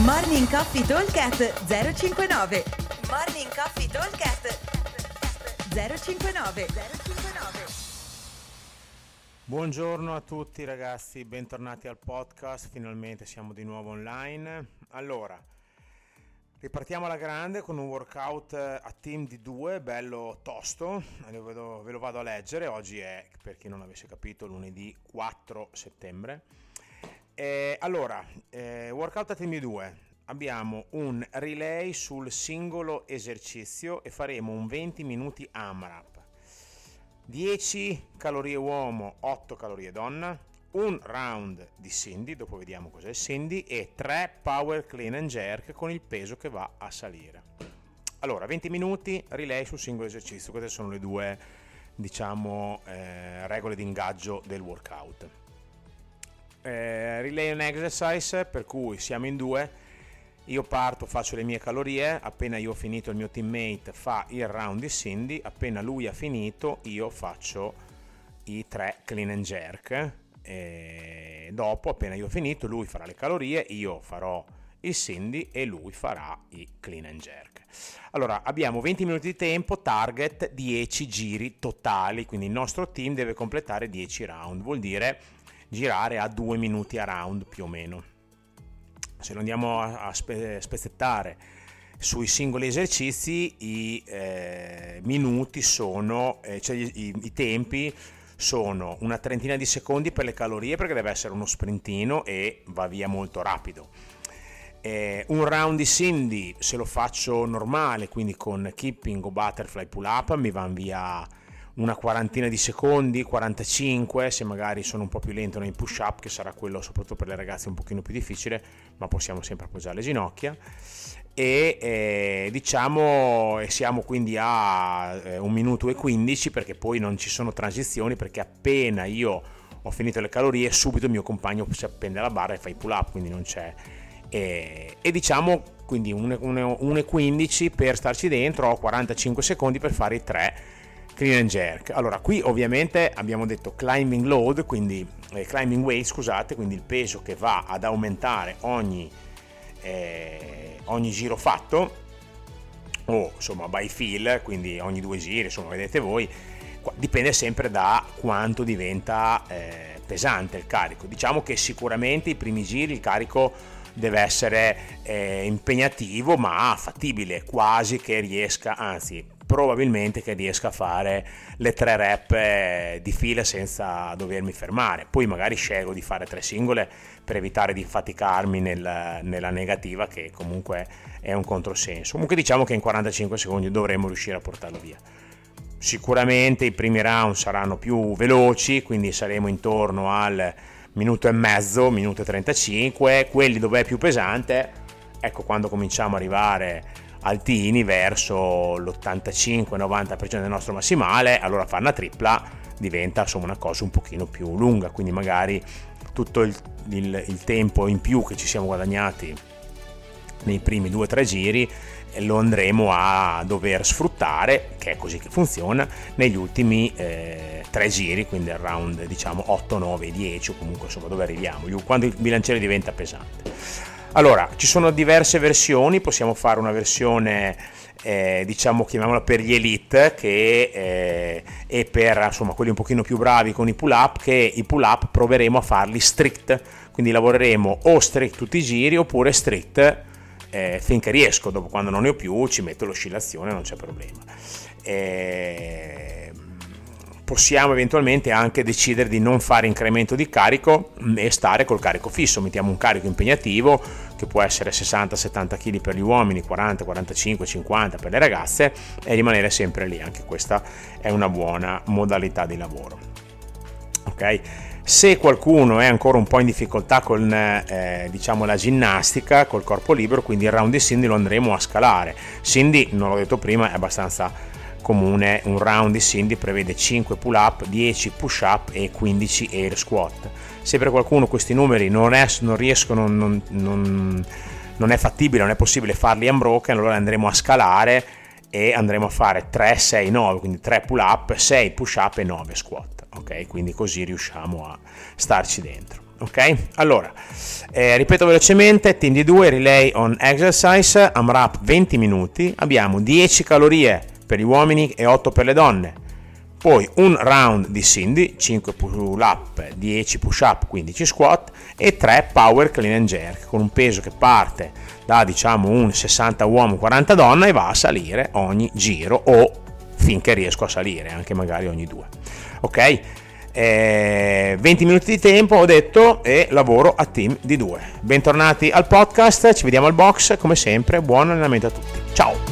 Morning Coffee Talkcast 059 Morning Coffee Talkcast 059 059 Buongiorno a tutti ragazzi, bentornati al podcast, finalmente siamo di nuovo online. Allora, ripartiamo alla grande con un workout eh, a team di due, bello tosto, ve lo, vado a leggere, oggi è, per chi non avesse capito, lunedì 4 settembre. Eh, allora, eh, workout a di due, abbiamo un relay sul singolo esercizio e faremo un 20 minuti AMRAP. 10 calorie uomo, 8 calorie donna, un round di Cindy, dopo vediamo cos'è Cindy, e 3 power clean and jerk con il peso che va a salire. Allora, 20 minuti, relay sul singolo esercizio, queste sono le due, diciamo, eh, regole di ingaggio del workout eh, relay an exercise per cui siamo in due. Io parto, faccio le mie calorie, appena io ho finito il mio teammate fa il round di Cindy, appena lui ha finito io faccio i tre clean and jerk. E dopo, appena io ho finito, lui farà le calorie, io farò il Cindy e lui farà i clean and jerk. Allora, abbiamo 20 minuti di tempo, target 10 giri totali, quindi il nostro team deve completare 10 round, vuol dire girare a due minuti a round più o meno. Se lo andiamo a, a spe, spezzettare sui singoli esercizi, i eh, minuti sono, eh, cioè i, i tempi sono una trentina di secondi per le calorie perché deve essere uno sprintino e va via molto rapido. Eh, un round di Cindy se lo faccio normale, quindi con keeping o butterfly pull up, mi vanno via una quarantina di secondi, 45, se magari sono un po' più lento nei push up, che sarà quello soprattutto per le ragazze un pochino più difficile, ma possiamo sempre appoggiare le ginocchia. E eh, diciamo siamo quindi a eh, 1 minuto e 15 perché poi non ci sono transizioni perché appena io ho finito le calorie subito il mio compagno si appende alla barra e fa i pull up quindi non c'è e, e diciamo quindi 1,15 per starci dentro ho 45 secondi per fare i tre clean and jerk. Allora, qui ovviamente abbiamo detto climbing load, quindi eh, climbing weight, scusate, quindi il peso che va ad aumentare ogni, eh, ogni giro fatto, o insomma by feel, quindi ogni due giri, insomma, vedete voi, dipende sempre da quanto diventa eh, pesante il carico. Diciamo che sicuramente i primi giri il carico deve essere eh, impegnativo ma fattibile, quasi che riesca, anzi probabilmente che riesca a fare le tre rep eh, di fila senza dovermi fermare. Poi magari scelgo di fare tre singole per evitare di faticarmi nel, nella negativa che comunque è un controsenso. Comunque diciamo che in 45 secondi dovremmo riuscire a portarlo via. Sicuramente i primi round saranno più veloci, quindi saremo intorno al minuto e mezzo, minuto e 35, quelli dove è più pesante, ecco quando cominciamo ad arrivare altini verso l'85-90% del nostro massimale, allora fare una tripla diventa insomma una cosa un pochino più lunga, quindi magari tutto il, il, il tempo in più che ci siamo guadagnati nei primi 2-3 giri lo andremo a dover sfruttare, che è così che funziona, negli ultimi eh, tre giri, quindi al round diciamo 8, 9, 10 o comunque insomma dove arriviamo, quando il bilanciere diventa pesante. Allora, ci sono diverse versioni, possiamo fare una versione eh, diciamo chiamiamola per gli elite che eh, è per insomma quelli un pochino più bravi con i pull up che i pull up proveremo a farli strict. Quindi lavoreremo o strict tutti i giri oppure strict eh, finché riesco. Dopo quando non ne ho più ci metto l'oscillazione non c'è problema. Eh, possiamo eventualmente anche decidere di non fare incremento di carico e stare col carico fisso, mettiamo un carico impegnativo che può essere 60-70 kg per gli uomini, 40, 45, 50 per le ragazze e rimanere sempre lì, anche questa è una buona modalità di lavoro. Ok? Se qualcuno è ancora un po' in difficoltà con eh, diciamo la ginnastica, col corpo libero, quindi il round di Cindy lo andremo a scalare. Cindy, non l'ho detto prima, è abbastanza comune un round di Cindy prevede 5 pull up, 10 push up e 15 air squat. Se per qualcuno questi numeri non, è, non riescono, non, non, non, è fattibile, non è possibile farli unbroken, allora andremo a scalare e andremo a fare 3, 6, 9, quindi 3 pull up, 6 push up e 9 squat. Ok, quindi così riusciamo a starci dentro. ok? Allora, eh, ripeto velocemente, team di 2, relay on exercise, AMRAP 20 minuti, abbiamo 10 calorie per gli uomini e 8 per le donne, poi un round di Cindy, 5 pull up, 10 push up, 15 squat e 3 power clean and jerk con un peso che parte da diciamo un 60 uomo 40 donna e va a salire ogni giro o finché riesco a salire anche magari ogni due. Ok? Eh, 20 minuti di tempo ho detto e lavoro a team di due. Bentornati al podcast ci vediamo al box come sempre buon allenamento a tutti. Ciao